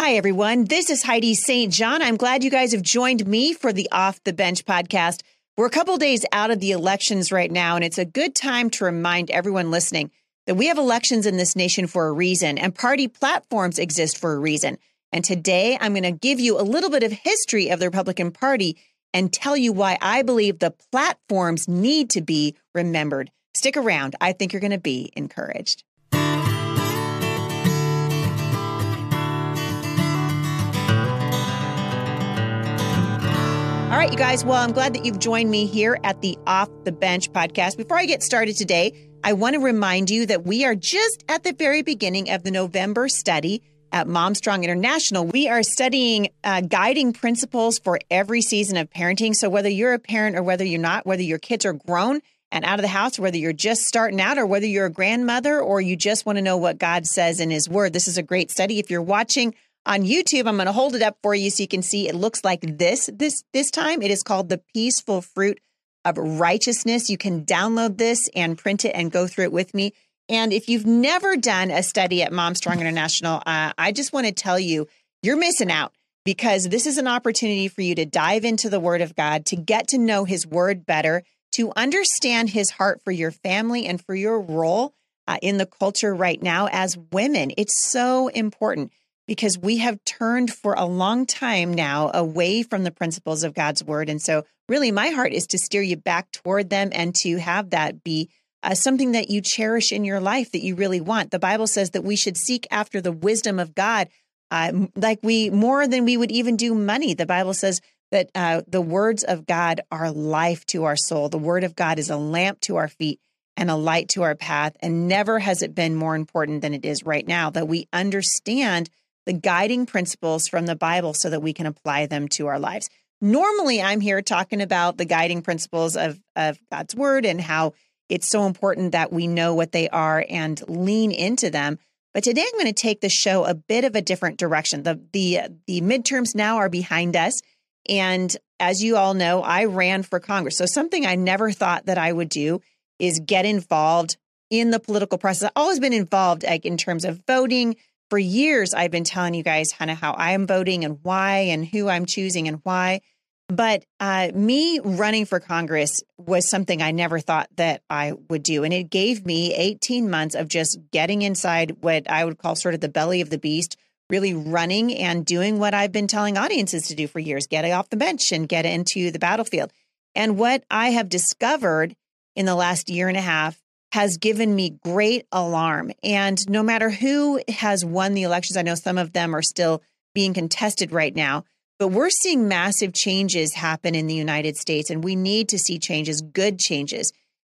Hi, everyone. This is Heidi St. John. I'm glad you guys have joined me for the Off the Bench podcast. We're a couple days out of the elections right now, and it's a good time to remind everyone listening that we have elections in this nation for a reason, and party platforms exist for a reason. And today I'm going to give you a little bit of history of the Republican Party and tell you why I believe the platforms need to be remembered. Stick around. I think you're going to be encouraged. All right, you guys. Well, I'm glad that you've joined me here at the Off the Bench podcast. Before I get started today, I want to remind you that we are just at the very beginning of the November study at Momstrong International. We are studying uh, guiding principles for every season of parenting. So, whether you're a parent or whether you're not, whether your kids are grown and out of the house, whether you're just starting out or whether you're a grandmother or you just want to know what God says in His Word, this is a great study. If you're watching, on YouTube. I'm going to hold it up for you so you can see it looks like this this this time. It is called the peaceful fruit of righteousness. You can download this and print it and go through it with me. And if you've never done a study at Mom Strong International, uh, I just want to tell you you're missing out because this is an opportunity for you to dive into the Word of God, to get to know His Word better, to understand His heart for your family and for your role uh, in the culture right now as women. It's so important because we have turned for a long time now away from the principles of God's word. And so, really, my heart is to steer you back toward them and to have that be uh, something that you cherish in your life that you really want. The Bible says that we should seek after the wisdom of God, uh, like we more than we would even do money. The Bible says that uh, the words of God are life to our soul. The word of God is a lamp to our feet and a light to our path. And never has it been more important than it is right now that we understand the guiding principles from the Bible so that we can apply them to our lives. Normally, I'm here talking about the guiding principles of, of God's word and how it's so important that we know what they are and lean into them. But today I'm going to take the show a bit of a different direction. The the the midterms now are behind us and as you all know, I ran for Congress. So something I never thought that I would do is get involved in the political process. I've always been involved like in terms of voting, for years, I've been telling you guys kind of how I am voting and why and who I'm choosing and why. But uh, me running for Congress was something I never thought that I would do. And it gave me 18 months of just getting inside what I would call sort of the belly of the beast, really running and doing what I've been telling audiences to do for years getting off the bench and get into the battlefield. And what I have discovered in the last year and a half has given me great alarm. And no matter who has won the elections, I know some of them are still being contested right now, but we're seeing massive changes happen in the United States, and we need to see changes, good changes.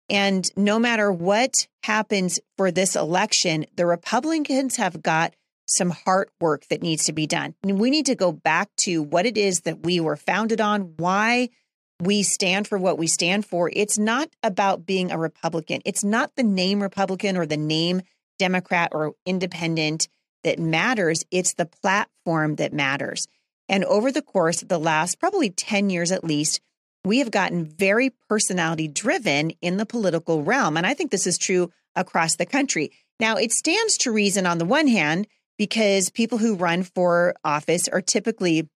And no matter what happens for this election, the Republicans have got some heart work that needs to be done. And we need to go back to what it is that we were founded on, why we stand for what we stand for. It's not about being a Republican. It's not the name Republican or the name Democrat or independent that matters. It's the platform that matters. And over the course of the last probably 10 years at least, we have gotten very personality driven in the political realm. And I think this is true across the country. Now, it stands to reason on the one hand, because people who run for office are typically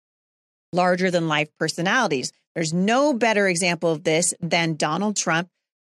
larger than life personalities. There's no better example of this than Donald Trump,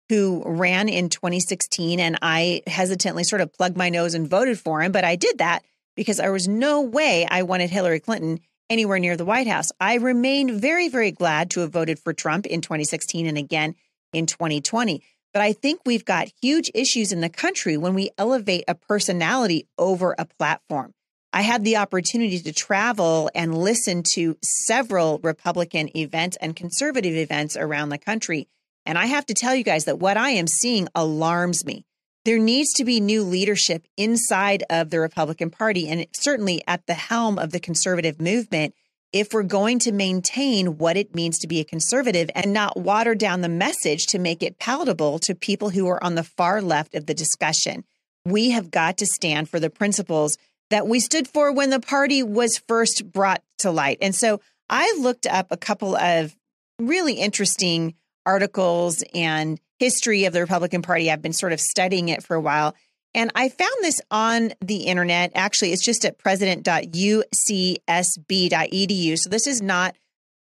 who ran in 2016. And I hesitantly sort of plugged my nose and voted for him, but I did that because there was no way I wanted Hillary Clinton anywhere near the White House. I remain very, very glad to have voted for Trump in 2016 and again in 2020. But I think we've got huge issues in the country when we elevate a personality over a platform. I had the opportunity to travel and listen to several Republican events and conservative events around the country. And I have to tell you guys that what I am seeing alarms me. There needs to be new leadership inside of the Republican Party and certainly at the helm of the conservative movement if we're going to maintain what it means to be a conservative and not water down the message to make it palatable to people who are on the far left of the discussion. We have got to stand for the principles that we stood for when the party was first brought to light. And so I looked up a couple of really interesting articles and history of the Republican Party. I've been sort of studying it for a while. And I found this on the internet. Actually, it's just at president.ucsb.edu. So this is not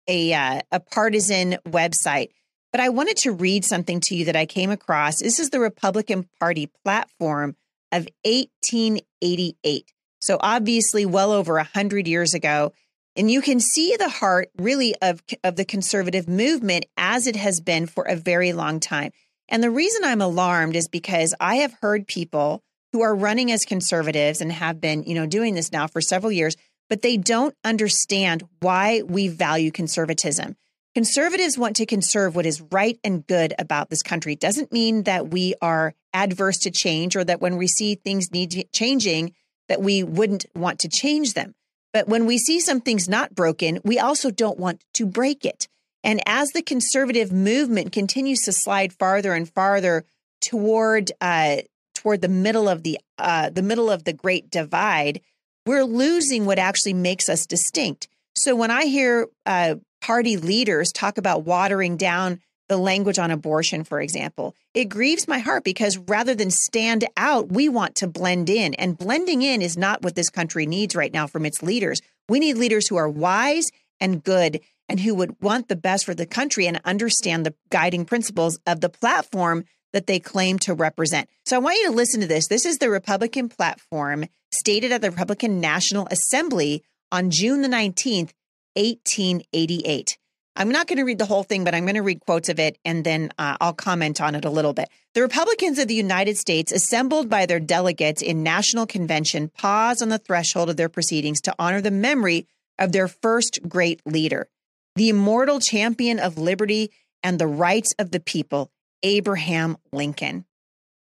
a, uh, a partisan website. But I wanted to read something to you that I came across. This is the Republican Party platform of 1888. So obviously, well over 100 years ago. And you can see the heart really of, of the conservative movement as it has been for a very long time. And the reason I'm alarmed is because I have heard people who are running as conservatives and have been, you know, doing this now for several years, but they don't understand why we value conservatism. Conservatives want to conserve what is right and good about this country. It doesn't mean that we are adverse to change or that when we see things need changing, that we wouldn't want to change them. But when we see something's not broken, we also don't want to break it. And as the conservative movement continues to slide farther and farther toward uh, toward the middle of the uh, the middle of the Great Divide, we're losing what actually makes us distinct. So when I hear uh, party leaders talk about watering down the language on abortion, for example, it grieves my heart because rather than stand out, we want to blend in. And blending in is not what this country needs right now from its leaders. We need leaders who are wise and good and who would want the best for the country and understand the guiding principles of the platform that they claim to represent. So I want you to listen to this. This is the Republican platform stated at the Republican National Assembly on June the 19th 1888. I'm not going to read the whole thing, but I'm going to read quotes of it and then uh, I'll comment on it a little bit. The Republicans of the United States, assembled by their delegates in National Convention, pause on the threshold of their proceedings to honor the memory of their first great leader, the immortal champion of liberty and the rights of the people, Abraham Lincoln.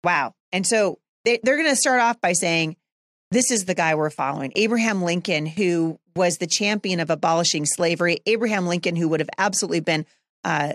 Wow. And so they, they're going to start off by saying, this is the guy we're following. Abraham Lincoln, who was the champion of abolishing slavery. Abraham Lincoln, who would have absolutely been, uh,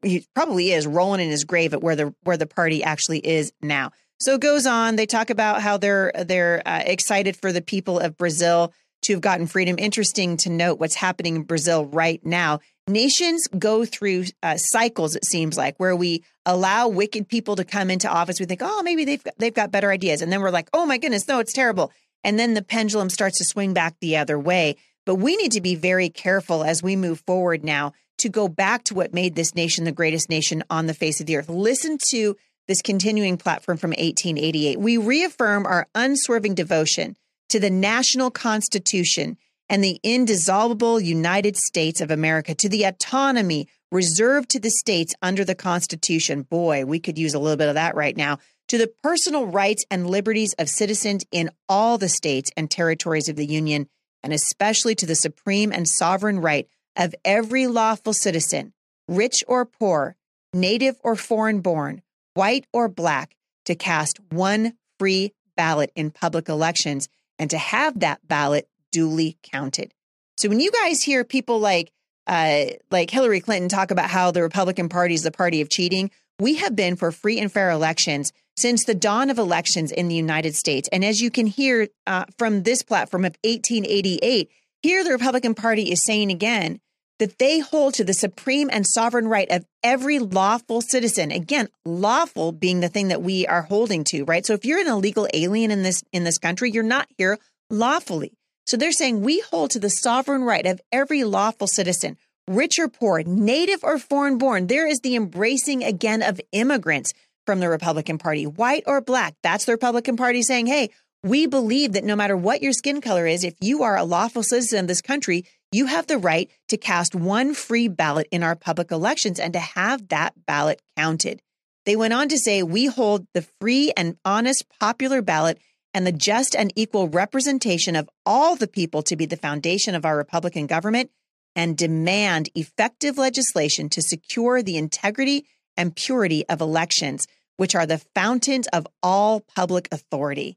he probably is rolling in his grave at where the where the party actually is now. So it goes on. They talk about how they're they're uh, excited for the people of Brazil to have gotten freedom. Interesting to note what's happening in Brazil right now. Nations go through uh, cycles. It seems like where we allow wicked people to come into office. We think, oh, maybe they've got, they've got better ideas, and then we're like, oh my goodness, no, it's terrible. And then the pendulum starts to swing back the other way. But we need to be very careful as we move forward now to go back to what made this nation the greatest nation on the face of the earth. Listen to this continuing platform from 1888. We reaffirm our unswerving devotion to the national constitution and the indissoluble United States of America, to the autonomy reserved to the states under the Constitution. Boy, we could use a little bit of that right now to the personal rights and liberties of citizens in all the states and territories of the Union, and especially to the supreme and sovereign right of every lawful citizen, rich or poor, native or foreign born, white or black, to cast one free ballot in public elections and to have that ballot duly counted. So when you guys hear people like uh, like Hillary Clinton talk about how the Republican Party is the party of cheating, we have been for free and fair elections since the dawn of elections in the United States. And as you can hear uh, from this platform of 1888, here the Republican Party is saying again that they hold to the supreme and sovereign right of every lawful citizen. Again, lawful being the thing that we are holding to, right? So if you're an illegal alien in this in this country, you're not here lawfully. So they're saying we hold to the sovereign right of every lawful citizen, rich or poor, native or foreign born. There is the embracing again of immigrants from the Republican Party, white or black. That's the Republican Party saying, hey, we believe that no matter what your skin color is, if you are a lawful citizen of this country, you have the right to cast one free ballot in our public elections and to have that ballot counted. They went on to say, we hold the free and honest popular ballot and the just and equal representation of all the people to be the foundation of our Republican government and demand effective legislation to secure the integrity and purity of elections, which are the fountains of all public authority.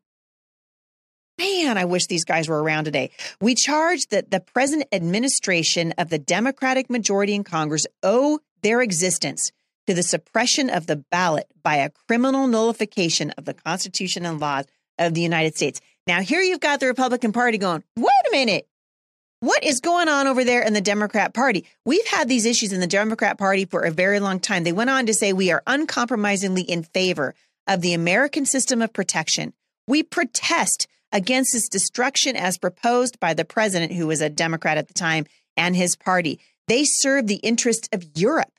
Man, I wish these guys were around today. We charge that the present administration of the Democratic majority in Congress owe their existence to the suppression of the ballot by a criminal nullification of the Constitution and laws of the United States. Now, here you've got the Republican Party going, wait a minute. What is going on over there in the Democrat Party? We've had these issues in the Democrat Party for a very long time. They went on to say we are uncompromisingly in favor of the American system of protection. We protest against its destruction as proposed by the president, who was a Democrat at the time, and his party. They serve the interests of Europe.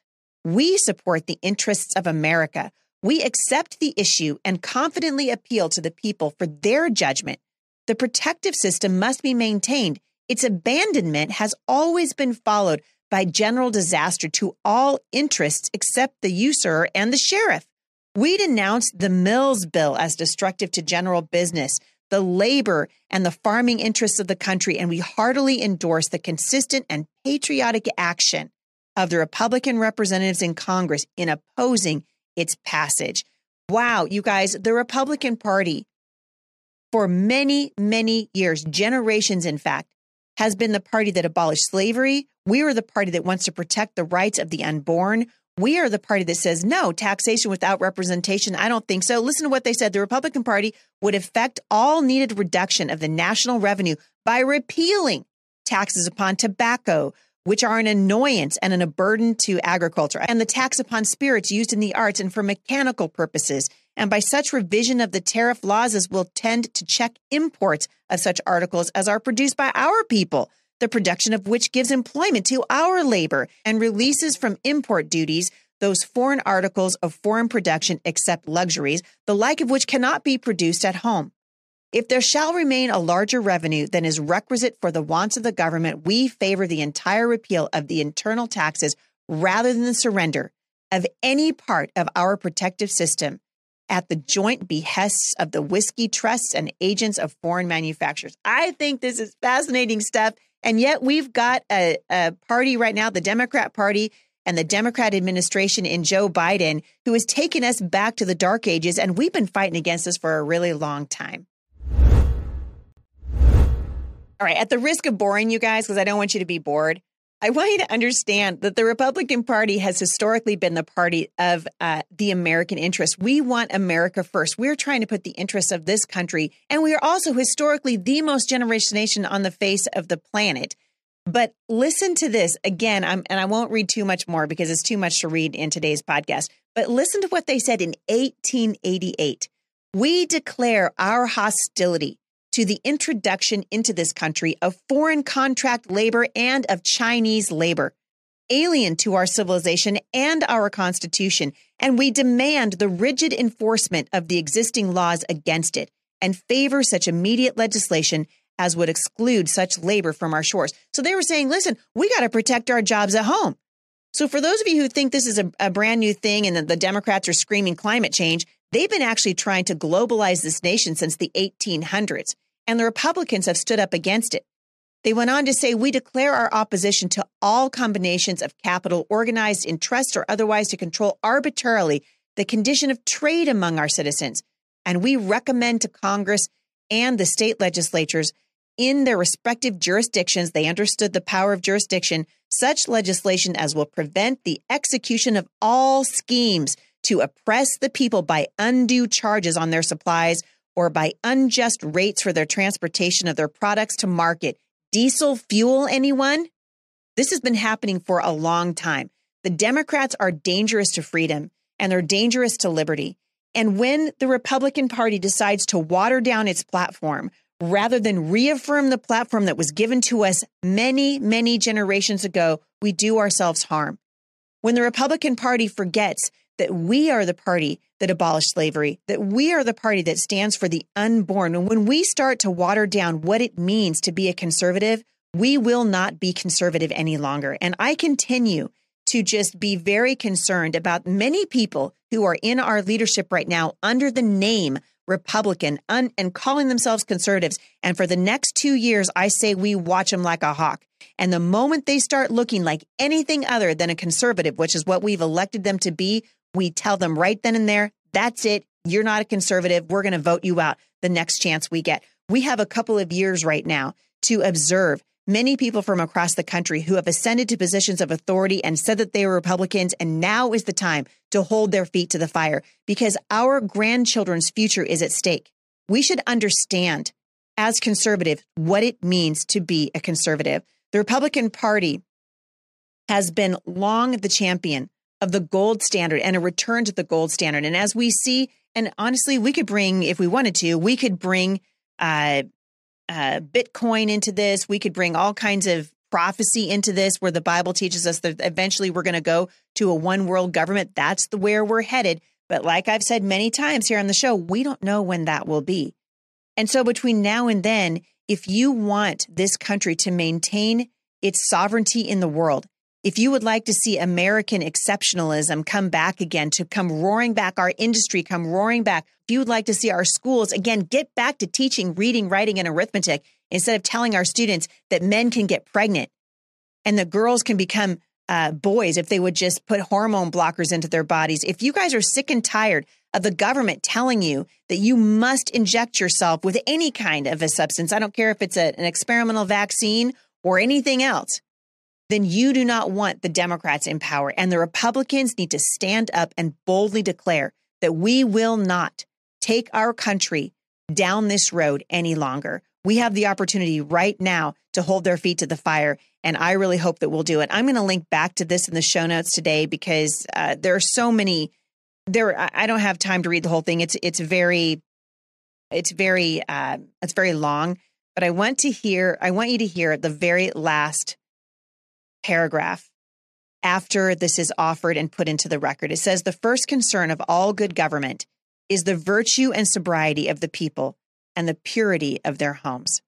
We support the interests of America. We accept the issue and confidently appeal to the people for their judgment. The protective system must be maintained. Its abandonment has always been followed by general disaster to all interests except the usurer and the sheriff. We denounced the Mills Bill as destructive to general business, the labor, and the farming interests of the country, and we heartily endorse the consistent and patriotic action of the Republican representatives in Congress in opposing its passage. Wow, you guys, the Republican Party, for many, many years, generations, in fact, has been the party that abolished slavery. We are the party that wants to protect the rights of the unborn. We are the party that says no taxation without representation. I don't think so. Listen to what they said. The Republican Party would effect all needed reduction of the national revenue by repealing taxes upon tobacco, which are an annoyance and a burden to agriculture, and the tax upon spirits used in the arts and for mechanical purposes. And by such revision of the tariff laws as will tend to check imports of such articles as are produced by our people the production of which gives employment to our labor and releases from import duties those foreign articles of foreign production except luxuries, the like of which cannot be produced at home. If there shall remain a larger revenue than is requisite for the wants of the government, we favor the entire repeal of the internal taxes rather than the surrender of any part of our protective system at the joint behests of the whiskey trusts and agents of foreign manufacturers. I think this is fascinating stuff. And yet we've got a, a party right now, the Democrat Party and the Democrat administration in Joe Biden, who has taken us back to the dark ages. And we've been fighting against this for a really long time. All right, at the risk of boring you guys, because I don't want you to be bored, I want you to understand that the Republican Party has historically been the party of uh, the American interest. We want America first. We're trying to put the interests of this country, and we are also historically the most generous nation on the face of the planet. But listen to this again, I'm, and I won't read too much more because it's too much to read in today's podcast. But listen to what they said in 1888. We declare our hostility to the introduction into this country of foreign contract labor and of Chinese labor, alien to our civilization and our Constitution, and we demand the rigid enforcement of the existing laws against it and favor such immediate legislation as would exclude such labor from our shores. So they were saying, listen, we got to protect our jobs at home. So for those of you who think this is a, a brand new thing and that the Democrats are screaming climate change, they've been actually trying to globalize this nation since the 1800s and the Republicans have stood up against it. They went on to say, We declare our opposition to all combinations of capital organized in trust or otherwise to control arbitrarily the condition of trade among our citizens. And we recommend to Congress and the state legislatures in their respective jurisdictions, they understood the power of jurisdiction, such legislation as will prevent the execution of all schemes to oppress the people by undue charges on their supplies or by unjust rates for their transportation of their products to market. Diesel fuel, anyone? This has been happening for a long time. The Democrats are dangerous to freedom and they're dangerous to liberty. And when the Republican Party decides to water down its platform rather than reaffirm the platform that was given to us many, many generations ago, we do ourselves harm. When the Republican Party forgets that we are the party that abolished slavery, that we are the party that stands for the unborn. And when we start to water down what it means to be a conservative, we will not be conservative any longer. And I continue to just be very concerned about many people who are in our leadership right now under the name Republican un- and calling themselves conservatives. And for the next two years, I say we watch them like a hawk. And the moment they start looking like anything other than a conservative, which is what we've elected them to be, we tell them right then and there, that's it. You're not a conservative. We're going to vote you out the next chance we get. We have a couple of years right now to observe many people from across the country who have ascended to positions of authority and said that they were Republicans. And now is the time to hold their feet to the fire because our grandchildren's future is at stake. We should understand as conservative what it means to be a conservative. The Republican Party has been long the champion of the gold standard and a return to the gold standard. And as we see And honestly, we could bring, if we wanted to, we could bring uh, uh, Bitcoin into this. We could bring all kinds of prophecy into this where the Bible teaches us that eventually we're going to go to a one world government. That's the where we're headed. But like I've said many times here on the show, we don't know when that will be. And so between now and then, if you want this country to maintain its sovereignty in the world, if you would like to see American exceptionalism come back again, to come roaring back, our industry come roaring back, if you would like to see our schools again get back to teaching reading, writing, and arithmetic instead of telling our students that men can get pregnant and that girls can become uh, boys if they would just put hormone blockers into their bodies. If you guys are sick and tired of the government telling you that you must inject yourself with any kind of a substance, I don't care if it's a, an experimental vaccine or anything else, then you do not want the Democrats in power. And the Republicans need to stand up and boldly declare that we will not take our country down this road any longer. We have the opportunity right now to hold their feet to the fire. And I really hope that we'll do it. I'm going to link back to this in the show notes today because uh, there are so many. There, I don't have time to read the whole thing. It's it's very, it's very, uh, it's very long. But I want to hear. I want you to hear the very last paragraph after this is offered and put into the record. It says the first concern of all good government is the virtue and sobriety of the people and the purity of their homes.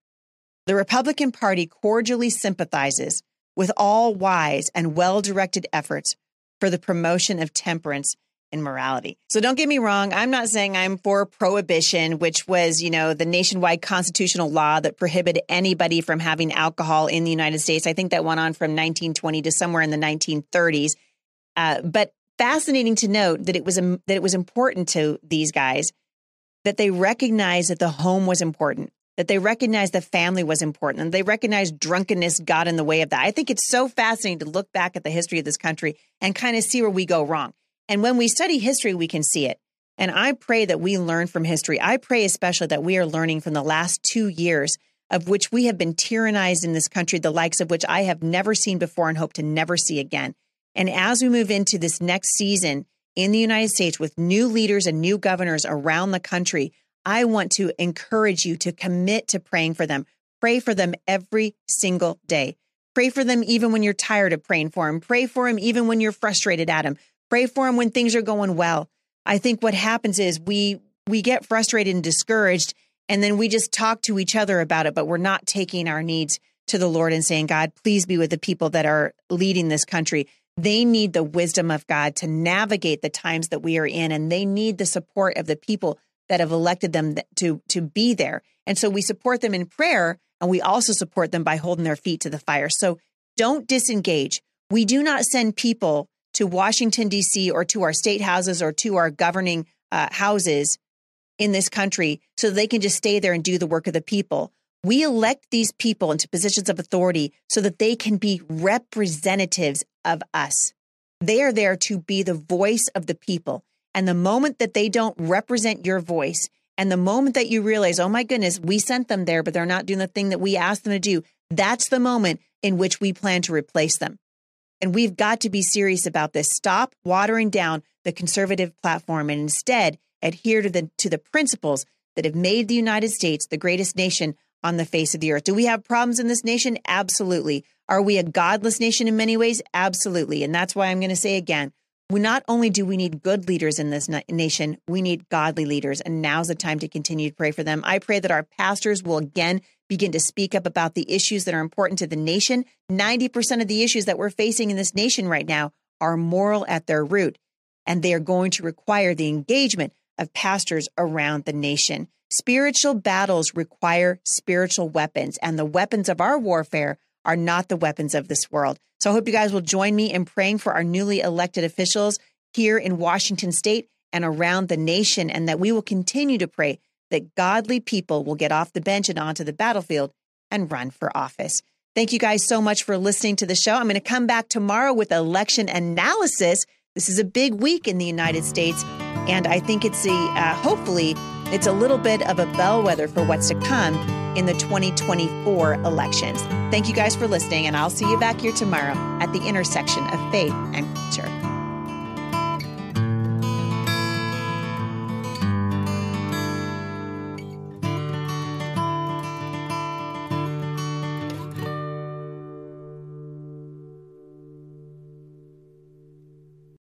The Republican Party cordially sympathizes with all wise and well directed efforts for the promotion of temperance and morality. So don't get me wrong, I'm not saying I'm for prohibition, which was, you know, the nationwide constitutional law that prohibited anybody from having alcohol in the United States. I think that went on from 1920 to somewhere in the 1930s. Uh, but fascinating to note that it was um, that it was important to these guys that they recognized that the home was important, that they recognized the family was important, and they recognized drunkenness got in the way of that. I think it's so fascinating to look back at the history of this country and kind of see where we go wrong. And when we study history, we can see it. And I pray that we learn from history. I pray especially that we are learning from the last two years of which we have been tyrannized in this country, the likes of which I have never seen before and hope to never see again. And as we move into this next season in the United States with new leaders and new governors around the country, I want to encourage you to commit to praying for them. Pray for them every single day. Pray for them even when you're tired of praying for them. Pray for them even when you're frustrated at them. Pray for them when things are going well. I think what happens is we we get frustrated and discouraged and then we just talk to each other about it, but we're not taking our needs to the Lord and saying, God, please be with the people that are leading this country. They need the wisdom of God to navigate the times that we are in, and they need the support of the people that have elected them to, to be there. And so we support them in prayer, and we also support them by holding their feet to the fire. So don't disengage. We do not send people to Washington, D.C., or to our state houses or to our governing uh, houses in this country so they can just stay there and do the work of the people. We elect these people into positions of authority so that they can be representatives of us. They are there to be the voice of the people. And the moment that they don't represent your voice, and the moment that you realize, oh my goodness, we sent them there, but they're not doing the thing that we asked them to do, that's the moment in which we plan to replace them. And we've got to be serious about this. Stop watering down the conservative platform and instead adhere to the to the principles that have made the United States the greatest nation on the face of the earth. Do we have problems in this nation? Absolutely. Are we a godless nation in many ways? Absolutely. And that's why I'm going to say again, we not only do we need good leaders in this nation, we need godly leaders. And now's the time to continue to pray for them. I pray that our pastors will again begin to speak up about the issues that are important to the nation. 90% of the issues that we're facing in this nation right now are moral at their root, and they are going to require the engagement of pastors around the nation. Spiritual battles require spiritual weapons, and the weapons of our warfare are not the weapons of this world. So I hope you guys will join me in praying for our newly elected officials here in Washington state and around the nation, and that we will continue to pray that godly people will get off the bench and onto the battlefield and run for office. Thank you guys so much for listening to the show. I'm going to come back tomorrow with election analysis. This is a big week in the United States, and I think it's a uh, hopefully it's a little bit of a bellwether for what's to come in the 2024 elections. Thank you guys for listening, and I'll see you back here tomorrow at the intersection of faith and culture.